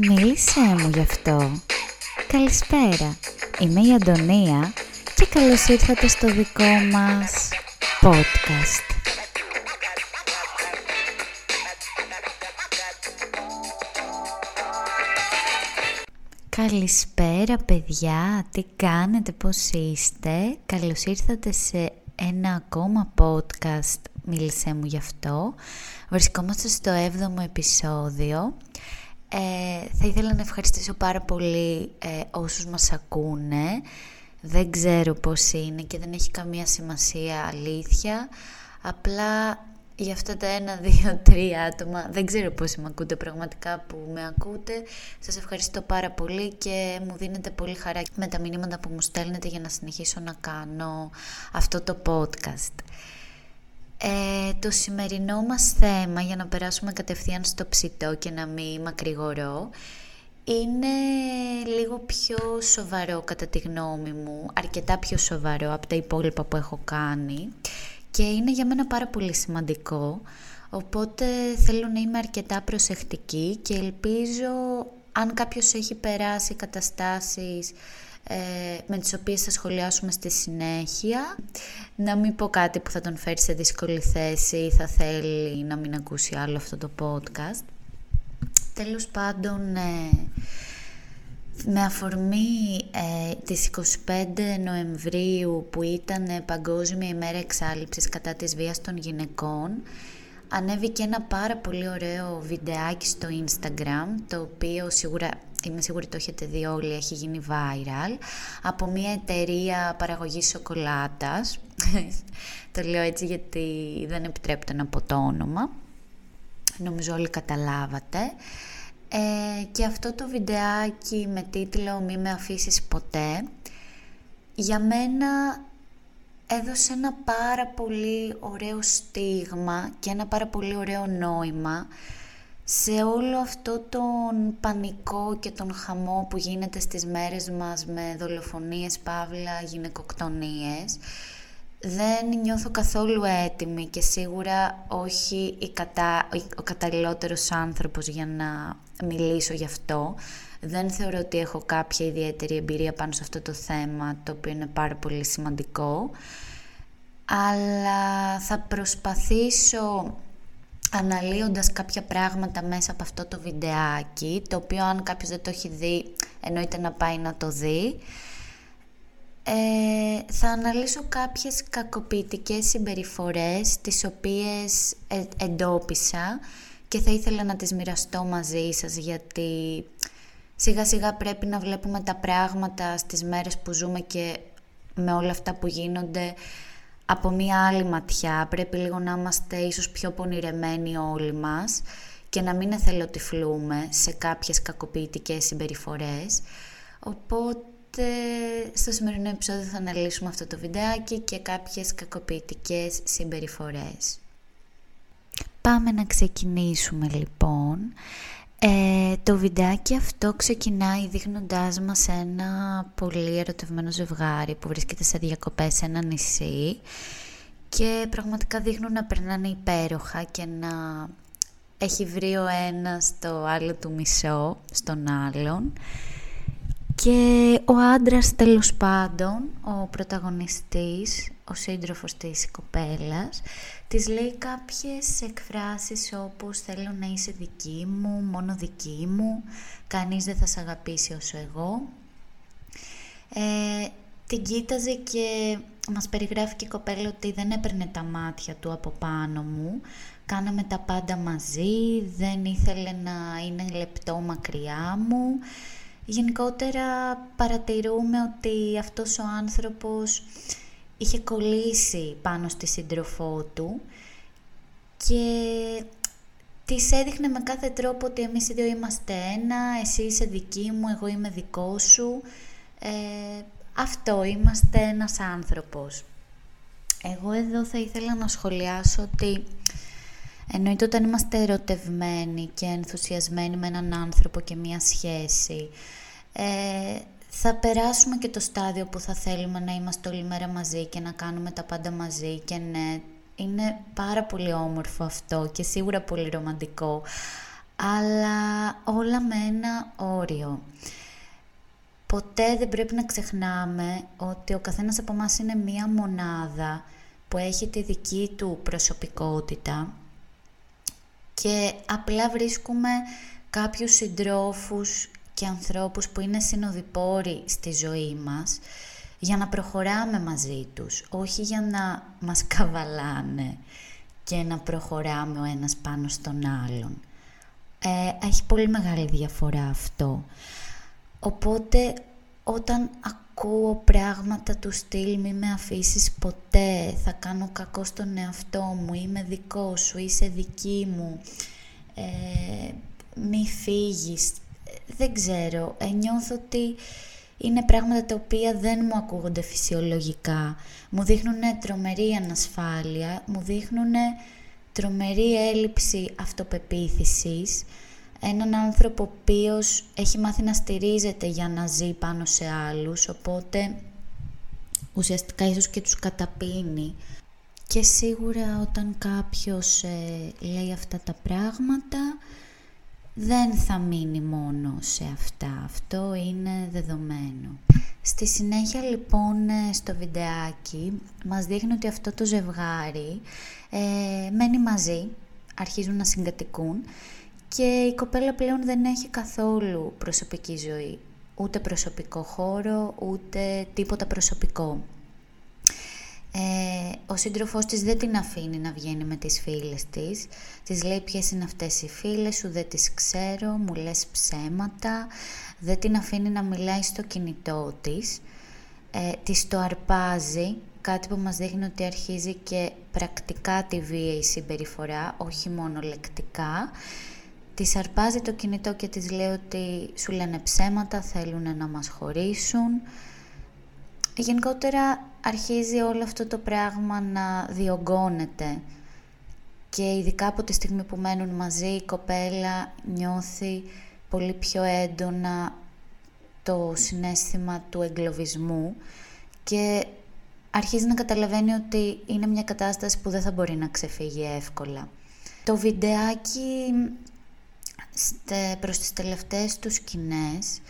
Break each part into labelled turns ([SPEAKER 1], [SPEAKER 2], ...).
[SPEAKER 1] Μίλησέ μου γι' αυτό. Καλησπέρα. Είμαι η Αντωνία και καλώς ήρθατε στο δικό μας podcast. Καλησπέρα παιδιά, τι κάνετε, πώς είστε; Καλώς ήρθατε σε ένα ακόμα podcast, μίλησέ μου γι' αυτό. Βρισκόμαστε στο 7ο επεισόδιο. Ε, θα ήθελα να ευχαριστήσω πάρα πολύ ε, όσους μας ακούνε. Δεν ξέρω πώς είναι και δεν έχει καμία σημασία αλήθεια. Απλά για αυτά τα ένα, δύο, τρία άτομα, δεν ξέρω πώς με ακούτε πραγματικά που με ακούτε. Σας ευχαριστώ πάρα πολύ και μου δίνετε πολύ χαρά με τα μηνύματα που μου στέλνετε για να συνεχίσω να κάνω αυτό το podcast. Ε, το σημερινό μας θέμα, για να περάσουμε κατευθείαν στο ψητό και να μην μακρηγορώ, είναι λίγο πιο σοβαρό κατά τη γνώμη μου, αρκετά πιο σοβαρό από τα υπόλοιπα που έχω κάνει και είναι για μένα πάρα πολύ σημαντικό, οπότε θέλω να είμαι αρκετά προσεκτική και ελπίζω αν κάποιος έχει περάσει καταστάσεις ε, με τις οποίες θα σχολιάσουμε στη συνέχεια. Να μην πω κάτι που θα τον φέρει σε δύσκολη θέση ή θα θέλει να μην ακούσει άλλο αυτό το podcast. Τέλος πάντων, ε, με αφορμή ε, τις 25 Νοεμβρίου που ήταν Παγκόσμια ημέρα εξάλληψης κατά της βίας των γυναικών, ανέβηκε ένα πάρα πολύ ωραίο βιντεάκι στο Instagram, το οποίο σίγουρα είμαι σίγουρη το έχετε δει όλοι, έχει γίνει viral, από μια εταιρεία παραγωγής σοκολάτας. το λέω έτσι γιατί δεν επιτρέπεται να πω το όνομα. Νομίζω όλοι καταλάβατε. Ε, και αυτό το βιντεάκι με τίτλο «Μη με αφήσεις ποτέ» για μένα έδωσε ένα πάρα πολύ ωραίο στίγμα και ένα πάρα πολύ ωραίο νόημα σε όλο αυτό τον πανικό και τον χαμό που γίνεται στις μέρες μας με δολοφονίες, παύλα, γυναικοκτονίες δεν νιώθω καθόλου έτοιμη και σίγουρα όχι η κατά, ο καταλληλότερος άνθρωπος για να μιλήσω γι' αυτό. Δεν θεωρώ ότι έχω κάποια ιδιαίτερη εμπειρία πάνω σε αυτό το θέμα, το οποίο είναι πάρα πολύ σημαντικό. Αλλά θα προσπαθήσω αναλύοντας κάποια πράγματα μέσα από αυτό το βιντεάκι, το οποίο αν κάποιος δεν το έχει δει, εννοείται να πάει να το δει. Ε, θα αναλύσω κάποιες κακοποιητικές συμπεριφορές τις οποίες ε, εντόπισα και θα ήθελα να τις μοιραστώ μαζί σας γιατί σιγά σιγά πρέπει να βλέπουμε τα πράγματα στις μέρες που ζούμε και με όλα αυτά που γίνονται από μία άλλη ματιά. Πρέπει λίγο να είμαστε ίσως πιο πονηρεμένοι όλοι μας και να μην εθελοτυφλούμε σε κάποιες κακοποιητικές συμπεριφορές. Οπότε στο σημερινό επεισόδιο θα αναλύσουμε αυτό το βιντεάκι και κάποιες κακοποιητικές συμπεριφορές. Πάμε να ξεκινήσουμε λοιπόν. Ε, το βιντεάκι αυτό ξεκινάει δείχνοντάς μας ένα πολύ ερωτευμένο ζευγάρι που βρίσκεται σε διακοπές σε ένα νησί και πραγματικά δείχνουν να περνάνε υπέροχα και να έχει βρει ο ένας το άλλο του μισό στον άλλον και ο άντρας τέλος πάντων, ο πρωταγωνιστής, ο σύντροφος της κοπέλας, της λέει κάποιες εκφράσεις όπως «θέλω να είσαι δική μου, μόνο δική μου, κανείς δεν θα σε αγαπήσει όσο εγώ». Ε, την κοίταζε και μας περιγράφει και η κοπέλα ότι δεν έπαιρνε τα μάτια του από πάνω μου, κάναμε τα πάντα μαζί, δεν ήθελε να είναι λεπτό μακριά μου, Γενικότερα παρατηρούμε ότι αυτός ο άνθρωπος είχε κολλήσει πάνω στη σύντροφό του και της έδειχνε με κάθε τρόπο ότι εμείς οι δύο είμαστε ένα, εσύ είσαι δική μου, εγώ είμαι δικό σου. Ε, αυτό, είμαστε ένας άνθρωπος. Εγώ εδώ θα ήθελα να σχολιάσω ότι Εννοείται όταν είμαστε ερωτευμένοι και ενθουσιασμένοι με έναν άνθρωπο και μία σχέση, ε, θα περάσουμε και το στάδιο που θα θέλουμε να είμαστε όλη μέρα μαζί και να κάνουμε τα πάντα μαζί και ναι, είναι πάρα πολύ όμορφο αυτό και σίγουρα πολύ ρομαντικό. αλλά όλα με ένα όριο. Ποτέ δεν πρέπει να ξεχνάμε ότι ο καθένας από εμάς είναι μία μονάδα που έχει τη δική του προσωπικότητα και απλά βρίσκουμε κάποιους συντρόφους και ανθρώπους που είναι συνοδοιπόροι στη ζωή μας για να προχωράμε μαζί τους, όχι για να μας καβαλάνε και να προχωράμε ο ένας πάνω στον άλλον. Ε, έχει πολύ μεγάλη διαφορά αυτό. Οπότε όταν ακούω πράγματα του στυλ μη με αφήσεις ποτέ, θα κάνω κακό στον εαυτό μου, είμαι δικό σου, είσαι δική μου, ε, μη φύγεις, δεν ξέρω, ε, νιώθω ότι είναι πράγματα τα οποία δεν μου ακούγονται φυσιολογικά. Μου δείχνουν τρομερή ανασφάλεια, μου δείχνουν τρομερή έλλειψη αυτοπεποίθησης, έναν άνθρωπο ο οποίος έχει μάθει να στηρίζεται για να ζει πάνω σε άλλους, οπότε ουσιαστικά ίσως και τους καταπίνει. Και σίγουρα όταν κάποιος ε, λέει αυτά τα πράγματα, δεν θα μείνει μόνο σε αυτά. Αυτό είναι δεδομένο. Στη συνέχεια λοιπόν ε, στο βιντεάκι μας δείχνει ότι αυτό το ζευγάρι ε, μένει μαζί, αρχίζουν να συγκατοικούν και η κοπέλα πλέον δεν έχει καθόλου προσωπική ζωή, ούτε προσωπικό χώρο, ούτε τίποτα προσωπικό. Ε, ο σύντροφός της δεν την αφήνει να βγαίνει με τις φίλες της. Της λέει ποιες είναι αυτές οι φίλες σου, δεν τις ξέρω, μου λες ψέματα. Δεν την αφήνει να μιλάει στο κινητό της. Ε, της το αρπάζει, κάτι που μας δείχνει ότι αρχίζει και πρακτικά τη βία η συμπεριφορά, όχι μόνο λεκτικά. Της αρπάζει το κινητό και της λέει ότι σου λένε ψέματα, θέλουν να μας χωρίσουν. Γενικότερα αρχίζει όλο αυτό το πράγμα να διωγγώνεται και ειδικά από τη στιγμή που μένουν μαζί η κοπέλα νιώθει πολύ πιο έντονα το συνέστημα του εγκλωβισμού και αρχίζει να καταλαβαίνει ότι είναι μια κατάσταση που δεν θα μπορεί να ξεφύγει εύκολα. Το βιντεάκι προς τις τελευταίες τους σκηνές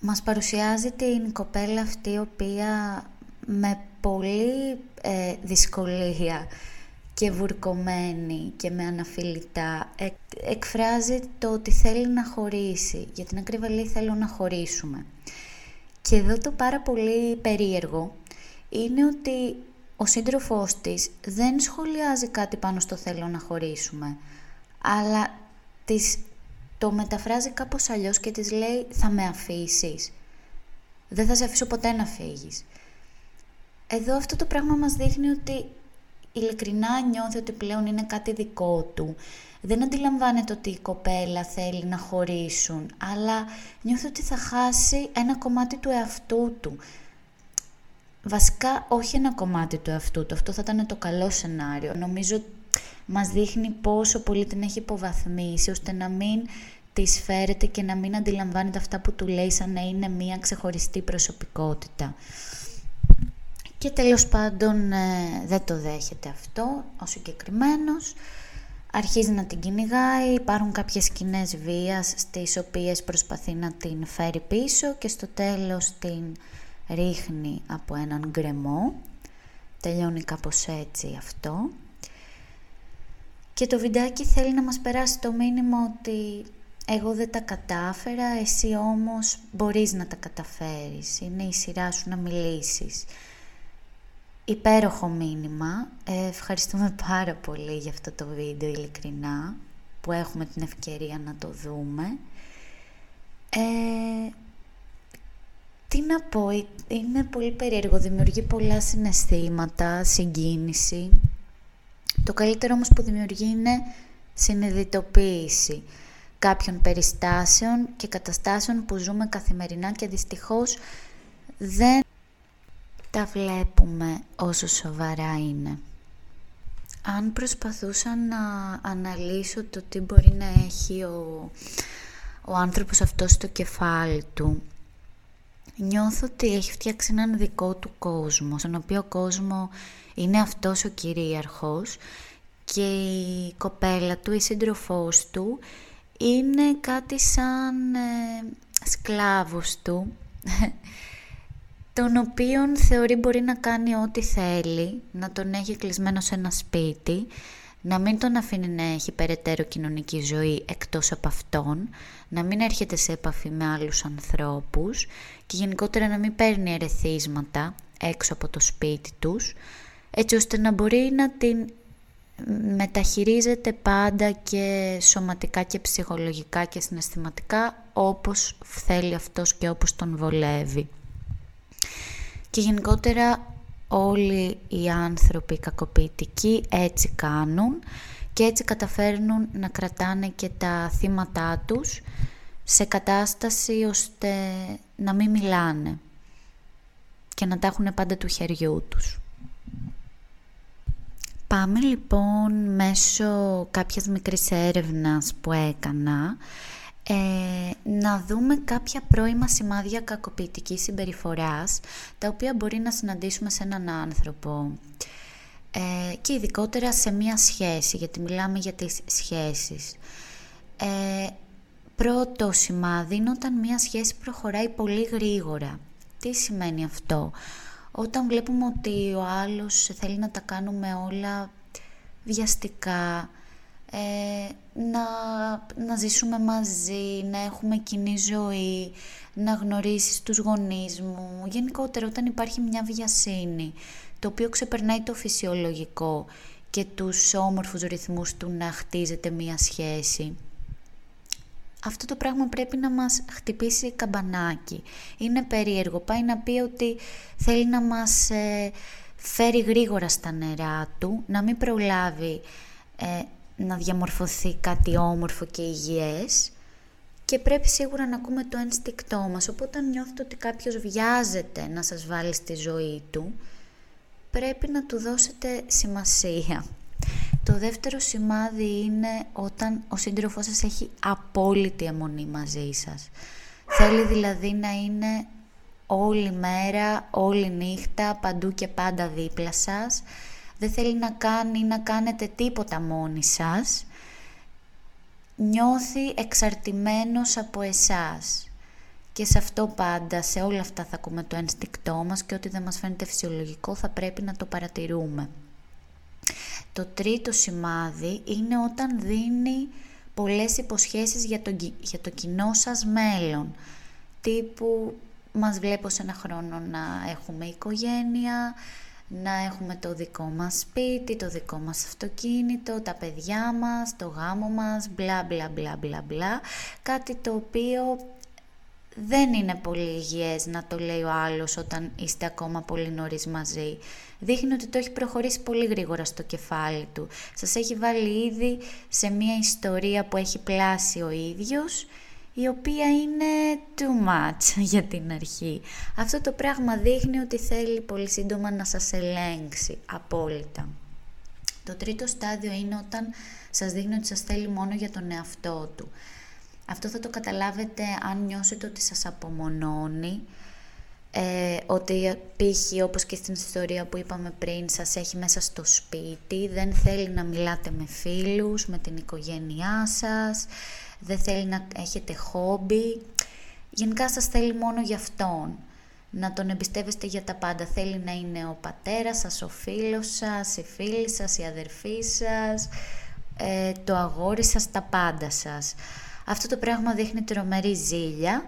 [SPEAKER 1] μας παρουσιάζει την κοπέλα αυτή η οποία με πολύ ε, δυσκολία και βουρκωμένη και με αναφιλητά εκφράζει το ότι θέλει να χωρίσει. Για την ακρίβεια θέλω να χωρίσουμε. Και εδώ το πάρα πολύ περίεργο είναι ότι ο σύντροφός της δεν σχολιάζει κάτι πάνω στο θέλω να χωρίσουμε, αλλά της το μεταφράζει κάπως αλλιώς και της λέει θα με αφήσεις. Δεν θα σε αφήσω ποτέ να φύγεις. Εδώ αυτό το πράγμα μας δείχνει ότι ειλικρινά νιώθει ότι πλέον είναι κάτι δικό του. Δεν αντιλαμβάνεται ότι η κοπέλα θέλει να χωρίσουν, αλλά νιώθει ότι θα χάσει ένα κομμάτι του εαυτού του. Βασικά όχι ένα κομμάτι του εαυτού του, αυτό θα ήταν το καλό σενάριο. Νομίζω μας δείχνει πόσο πολύ την έχει υποβαθμίσει, ώστε να μην της φέρεται και να μην αντιλαμβάνεται αυτά που του λέει σαν να είναι μία ξεχωριστή προσωπικότητα. Και τέλος πάντων ε, δεν το δέχεται αυτό ο συγκεκριμένος. Αρχίζει να την κυνηγάει, υπάρχουν κάποιες σκηνές βίας στις οποίες προσπαθεί να την φέρει πίσω και στο τέλος την ρίχνει από έναν γκρεμό. Τελειώνει κάπως έτσι αυτό. Και το βιντεάκι θέλει να μας περάσει το μήνυμα ότι εγώ δεν τα κατάφερα, εσύ όμως μπορείς να τα καταφέρεις. Είναι η σειρά σου να μιλήσεις. Υπέροχο μήνυμα. Ε, ευχαριστούμε πάρα πολύ για αυτό το βίντεο, ειλικρινά, που έχουμε την ευκαιρία να το δούμε. Ε, τι να πω, ε, είναι πολύ περίεργο, δημιουργεί πολλά συναισθήματα, συγκίνηση. Το καλύτερο όμως που δημιουργεί είναι συνειδητοποίηση κάποιων περιστάσεων και καταστάσεων που ζούμε καθημερινά και δυστυχώς δεν τα βλέπουμε όσο σοβαρά είναι. Αν προσπαθούσα να αναλύσω το τι μπορεί να έχει ο, ο άνθρωπος αυτός στο κεφάλι του, νιώθω ότι έχει φτιάξει έναν δικό του κόσμο, στον οποίο κόσμο είναι αυτός ο κυρίαρχος και η κοπέλα του, η σύντροφός του, είναι κάτι σαν ε, σκλάβος του, τον οποίον θεωρεί μπορεί να κάνει ό,τι θέλει, να τον έχει κλεισμένο σε ένα σπίτι, να μην τον αφήνει να έχει περαιτέρω κοινωνική ζωή εκτός από αυτόν, να μην έρχεται σε επαφή με άλλους ανθρώπους και γενικότερα να μην παίρνει ερεθίσματα έξω από το σπίτι τους, έτσι ώστε να μπορεί να την μεταχειρίζεται πάντα και σωματικά και ψυχολογικά και συναισθηματικά όπως θέλει αυτός και όπως τον βολεύει. Και γενικότερα όλοι οι άνθρωποι κακοποιητικοί έτσι κάνουν και έτσι καταφέρνουν να κρατάνε και τα θύματά τους σε κατάσταση ώστε να μην μιλάνε και να τα έχουν πάντα του χεριού τους. Πάμε λοιπόν μέσω κάποιας μικρής έρευνας που έκανα ε, να δούμε κάποια πρώιμα σημάδια κακοποιητικής συμπεριφοράς τα οποία μπορεί να συναντήσουμε σε έναν άνθρωπο ε, και ειδικότερα σε μία σχέση γιατί μιλάμε για τις σχέσεις. Ε, πρώτο σημάδι είναι όταν μία σχέση προχωράει πολύ γρήγορα. Τι σημαίνει αυτό; Όταν βλέπουμε ότι ο άλλος θέλει να τα κάνουμε όλα βιαστικά, ε, να, να ζήσουμε μαζί, να έχουμε κοινή ζωή, να γνωρίσεις τους γονείς μου. Γενικότερα όταν υπάρχει μια βιασύνη, το οποίο ξεπερνάει το φυσιολογικό και τους όμορφους ρυθμούς του να χτίζεται μια σχέση. Αυτό το πράγμα πρέπει να μας χτυπήσει καμπανάκι. Είναι περίεργο. Πάει να πει ότι θέλει να μας ε, φέρει γρήγορα στα νερά του, να μην προλάβει ε, να διαμορφωθεί κάτι όμορφο και υγιές και πρέπει σίγουρα να ακούμε το ένστικτό μας. Οπότε όταν νιώθετε ότι κάποιος βιάζεται να σας βάλει στη ζωή του, πρέπει να του δώσετε σημασία. Το δεύτερο σημάδι είναι όταν ο σύντροφός σας έχει απόλυτη αιμονή μαζί σας. Θέλει δηλαδή να είναι όλη μέρα, όλη νύχτα, παντού και πάντα δίπλα σας. Δεν θέλει να κάνει να κάνετε τίποτα μόνοι σας. Νιώθει εξαρτημένος από εσάς. Και σε αυτό πάντα, σε όλα αυτά θα ακούμε το ένστικτό μας και ό,τι δεν μας φαίνεται φυσιολογικό θα πρέπει να το παρατηρούμε. Το τρίτο σημάδι είναι όταν δίνει πολλές υποσχέσεις για το, για το κοινό σας μέλλον. Τύπου μας βλέπω σε ένα χρόνο να έχουμε οικογένεια, να έχουμε το δικό μας σπίτι, το δικό μας αυτοκίνητο, τα παιδιά μας, το γάμο μας, μπλα μπλα μπλα μπλα μπλα. Κάτι το οποίο δεν είναι πολύ υγιές να το λέει ο άλλος όταν είστε ακόμα πολύ νωρίς μαζί. Δείχνει ότι το έχει προχωρήσει πολύ γρήγορα στο κεφάλι του. Σας έχει βάλει ήδη σε μια ιστορία που έχει πλάσει ο ίδιος η οποία είναι too much για την αρχή. Αυτό το πράγμα δείχνει ότι θέλει πολύ σύντομα να σας ελέγξει απόλυτα. Το τρίτο στάδιο είναι όταν σας δείχνει ότι σας θέλει μόνο για τον εαυτό του. Αυτό θα το καταλάβετε αν νιώσετε ότι σας απομονώνει, ε, ότι π.χ. όπως και στην ιστορία που είπαμε πριν σας έχει μέσα στο σπίτι, δεν θέλει να μιλάτε με φίλους, με την οικογένειά σας, δεν θέλει να έχετε χόμπι, γενικά σας θέλει μόνο για αυτόν. Να τον εμπιστεύεστε για τα πάντα. Θέλει να είναι ο πατέρας σας, ο φίλος σας, η φίλη σας, η αδερφή σας, ε, το αγόρι σας, τα πάντα σας. Αυτό το πράγμα δείχνει τρομερή ζήλια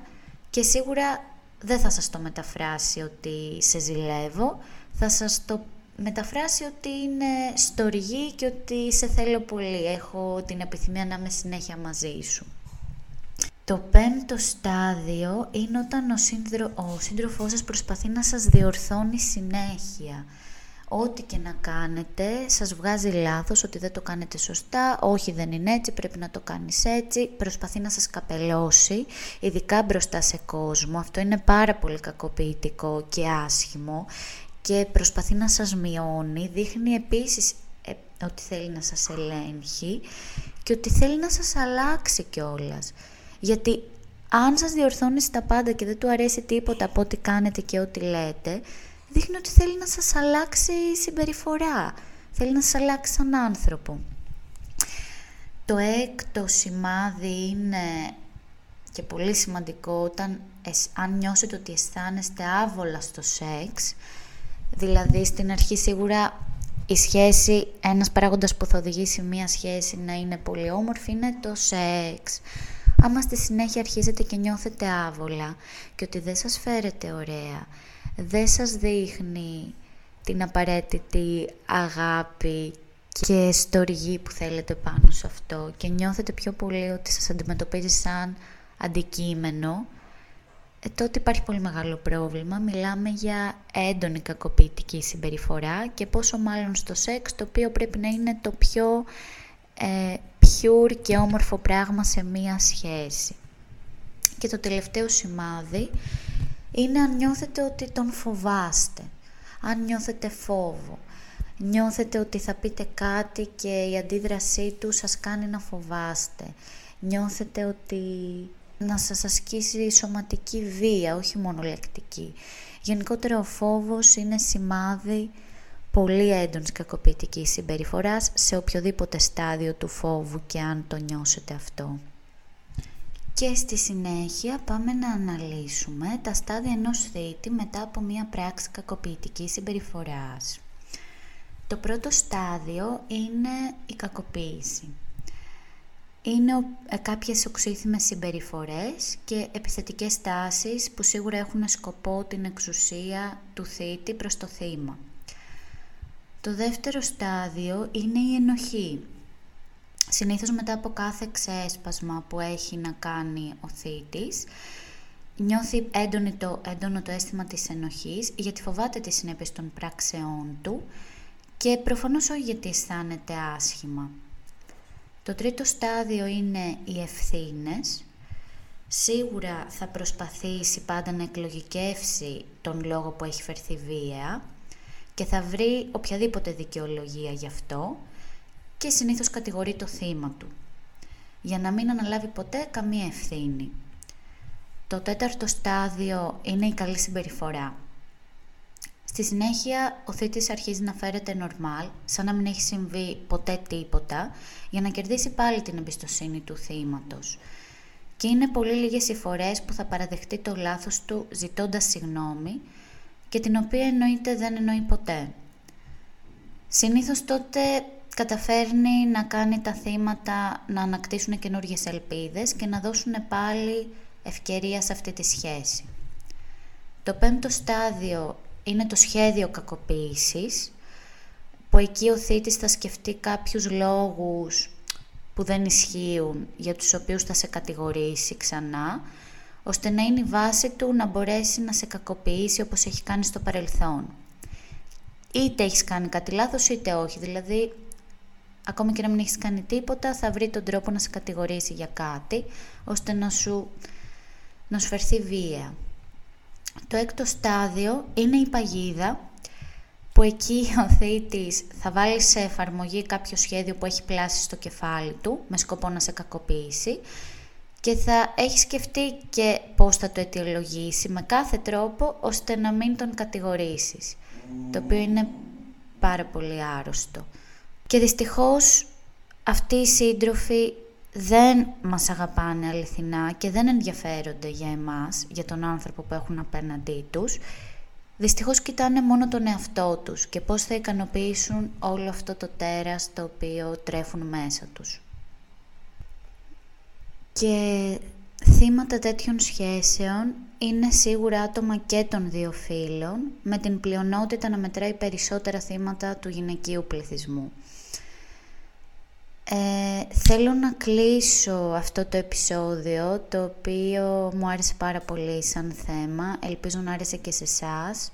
[SPEAKER 1] και σίγουρα δεν θα σας το μεταφράσει ότι σε ζηλεύω, θα σας το μεταφράσει ότι είναι στοργή και ότι σε θέλω πολύ, έχω την επιθυμία να είμαι συνέχεια μαζί σου. Το πέμπτο στάδιο είναι όταν ο, σύντρο, ο σύντροφός σας προσπαθεί να σας διορθώνει συνέχεια. Ό,τι και να κάνετε σας βγάζει λάθος, ότι δεν το κάνετε σωστά, όχι δεν είναι έτσι, πρέπει να το κάνεις έτσι, προσπαθεί να σας καπελώσει, ειδικά μπροστά σε κόσμο, αυτό είναι πάρα πολύ κακοποιητικό και άσχημο και προσπαθεί να σας μειώνει, δείχνει επίσης ε, ότι θέλει να σας ελέγχει και ότι θέλει να σας αλλάξει κιόλας. Γιατί αν σας διορθώνεις τα πάντα και δεν του αρέσει τίποτα από ό,τι κάνετε και ό,τι λέτε, δείχνει ότι θέλει να σας αλλάξει η συμπεριφορά. Θέλει να σας αλλάξει σαν άνθρωπο. Το έκτο σημάδι είναι και πολύ σημαντικό όταν αν νιώσετε ότι αισθάνεστε άβολα στο σεξ, δηλαδή στην αρχή σίγουρα η σχέση, ένας παράγοντας που θα οδηγήσει μια σχέση να είναι πολύ όμορφη είναι το σεξ. Άμα στη συνέχεια αρχίζετε και νιώθετε άβολα και ότι δεν σας φέρετε ωραία, δεν σας δείχνει την απαραίτητη αγάπη και στοργή που θέλετε πάνω σε αυτό και νιώθετε πιο πολύ ότι σας αντιμετωπίζει σαν αντικείμενο, ε, τότε υπάρχει πολύ μεγάλο πρόβλημα. Μιλάμε για έντονη κακοποιητική συμπεριφορά και πόσο μάλλον στο σεξ, το οποίο πρέπει να είναι το πιο ε, pure και όμορφο πράγμα σε μία σχέση. Και το τελευταίο σημάδι είναι αν νιώθετε ότι τον φοβάστε, αν νιώθετε φόβο, νιώθετε ότι θα πείτε κάτι και η αντίδρασή του σας κάνει να φοβάστε, νιώθετε ότι να σας ασκήσει σωματική βία, όχι μόνο λεκτική. Γενικότερα ο φόβος είναι σημάδι πολύ έντονης κακοποιητικής συμπεριφοράς σε οποιοδήποτε στάδιο του φόβου και αν το νιώσετε αυτό. Και στη συνέχεια πάμε να αναλύσουμε τα στάδια ενός θήτη μετά από μια πράξη κακοποιητικής συμπεριφοράς. Το πρώτο στάδιο είναι η κακοποίηση είναι ε, κάποιες οξύθυμες συμπεριφορές και επιθετικές τάσεις που σίγουρα έχουν σκοπό την εξουσία του θήτη προς το θύμα. Το δεύτερο στάδιο είναι η ενοχή. Συνήθως μετά από κάθε ξέσπασμα που έχει να κάνει ο θήτης, νιώθει έντονο το, έντονο το αίσθημα της ενοχής γιατί φοβάται τις συνέπειες των πράξεών του και προφανώς όχι γιατί αισθάνεται άσχημα. Το τρίτο στάδιο είναι οι ευθύνες. Σίγουρα θα προσπαθήσει πάντα να εκλογικεύσει τον λόγο που έχει φερθεί βία και θα βρει οποιαδήποτε δικαιολογία γι' αυτό και συνήθως κατηγορεί το θύμα του για να μην αναλάβει ποτέ καμία ευθύνη. Το τέταρτο στάδιο είναι η καλή συμπεριφορά. Στη συνέχεια ο θήτης αρχίζει να φέρεται νορμάλ, σαν να μην έχει συμβεί ποτέ τίποτα, για να κερδίσει πάλι την εμπιστοσύνη του θύματος. Και είναι πολύ λίγες οι φορές που θα παραδεχτεί το λάθος του ζητώντας συγνώμη και την οποία εννοείται δεν εννοεί ποτέ. Συνήθως τότε καταφέρνει να κάνει τα θύματα να ανακτήσουν καινούριε ελπίδες και να δώσουν πάλι ευκαιρία σε αυτή τη σχέση. Το πέμπτο στάδιο είναι το σχέδιο κακοποίησης, που εκεί ο θήτης θα σκεφτεί κάποιους λόγους που δεν ισχύουν, για τους οποίους θα σε κατηγορήσει ξανά, ώστε να είναι η βάση του να μπορέσει να σε κακοποιήσει όπως έχει κάνει στο παρελθόν. Είτε έχεις κάνει κάτι λάθος είτε όχι, δηλαδή ακόμη και να μην έχεις κάνει τίποτα θα βρει τον τρόπο να σε κατηγορήσει για κάτι, ώστε να σου, να σου φερθεί βία. Το έκτο στάδιο είναι η παγίδα, που εκεί ο θεήτης θα βάλει σε εφαρμογή κάποιο σχέδιο που έχει πλάσει στο κεφάλι του, με σκοπό να σε κακοποιήσει, και θα έχει σκεφτεί και πώς θα το αιτιολογήσει με κάθε τρόπο, ώστε να μην τον κατηγορήσεις, το οποίο είναι πάρα πολύ άρρωστο. Και δυστυχώς αυτοί οι σύντροφοι δεν μας αγαπάνε αληθινά και δεν ενδιαφέρονται για εμάς, για τον άνθρωπο που έχουν απέναντί τους, δυστυχώς κοιτάνε μόνο τον εαυτό τους και πώς θα ικανοποιήσουν όλο αυτό το τέρας το οποίο τρέφουν μέσα τους. Και θύματα τέτοιων σχέσεων είναι σίγουρα άτομα και των δύο φίλων, με την πλειονότητα να μετράει περισσότερα θύματα του γυναικείου πληθυσμού. Ε, θέλω να κλείσω αυτό το επεισόδιο, το οποίο μου άρεσε πάρα πολύ σαν θέμα. Ελπίζω να άρεσε και σε εσάς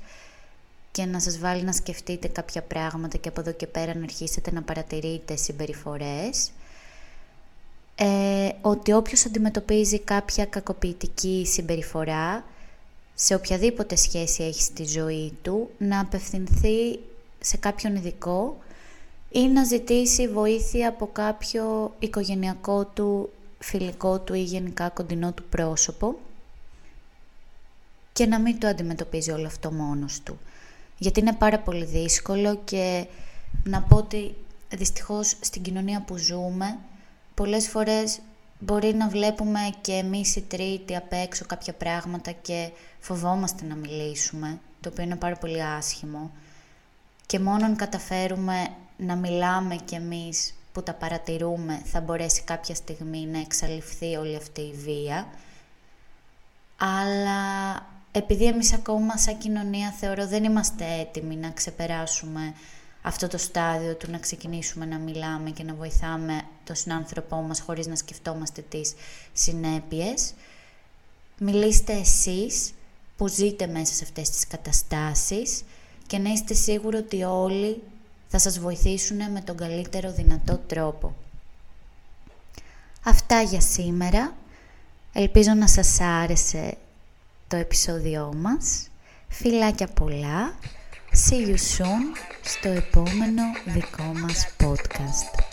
[SPEAKER 1] και να σας βάλει να σκεφτείτε κάποια πράγματα και από εδώ και πέρα να αρχίσετε να παρατηρείτε συμπεριφορές. Ε, ότι όποιος αντιμετωπίζει κάποια κακοποιητική συμπεριφορά, σε οποιαδήποτε σχέση έχει στη ζωή του, να απευθυνθεί σε κάποιον ειδικό ή να ζητήσει βοήθεια από κάποιο οικογενειακό του, φιλικό του ή γενικά κοντινό του πρόσωπο και να μην το αντιμετωπίζει όλο αυτό μόνος του. Γιατί είναι πάρα πολύ δύσκολο και να πω ότι δυστυχώς στην κοινωνία που ζούμε πολλές φορές μπορεί να βλέπουμε και εμείς οι τρίτοι απ' έξω κάποια πράγματα και φοβόμαστε να μιλήσουμε, το οποίο είναι πάρα πολύ άσχημο. Και μόνον καταφέρουμε να μιλάμε κι εμείς που τα παρατηρούμε, θα μπορέσει κάποια στιγμή να εξαλειφθεί όλη αυτή η βία. Αλλά επειδή εμείς ακόμα σαν κοινωνία θεωρώ δεν είμαστε έτοιμοι να ξεπεράσουμε αυτό το στάδιο του να ξεκινήσουμε να μιλάμε και να βοηθάμε τον συνάνθρωπό μας χωρίς να σκεφτόμαστε τις συνέπειες. Μιλήστε εσείς που ζείτε μέσα σε αυτές τις καταστάσεις και να είστε σίγουροι ότι όλοι θα σας βοηθήσουν με τον καλύτερο δυνατό τρόπο. Αυτά για σήμερα. Ελπίζω να σας άρεσε το επεισόδιό μας. Φιλάκια πολλά. See you soon στο επόμενο δικό μας podcast.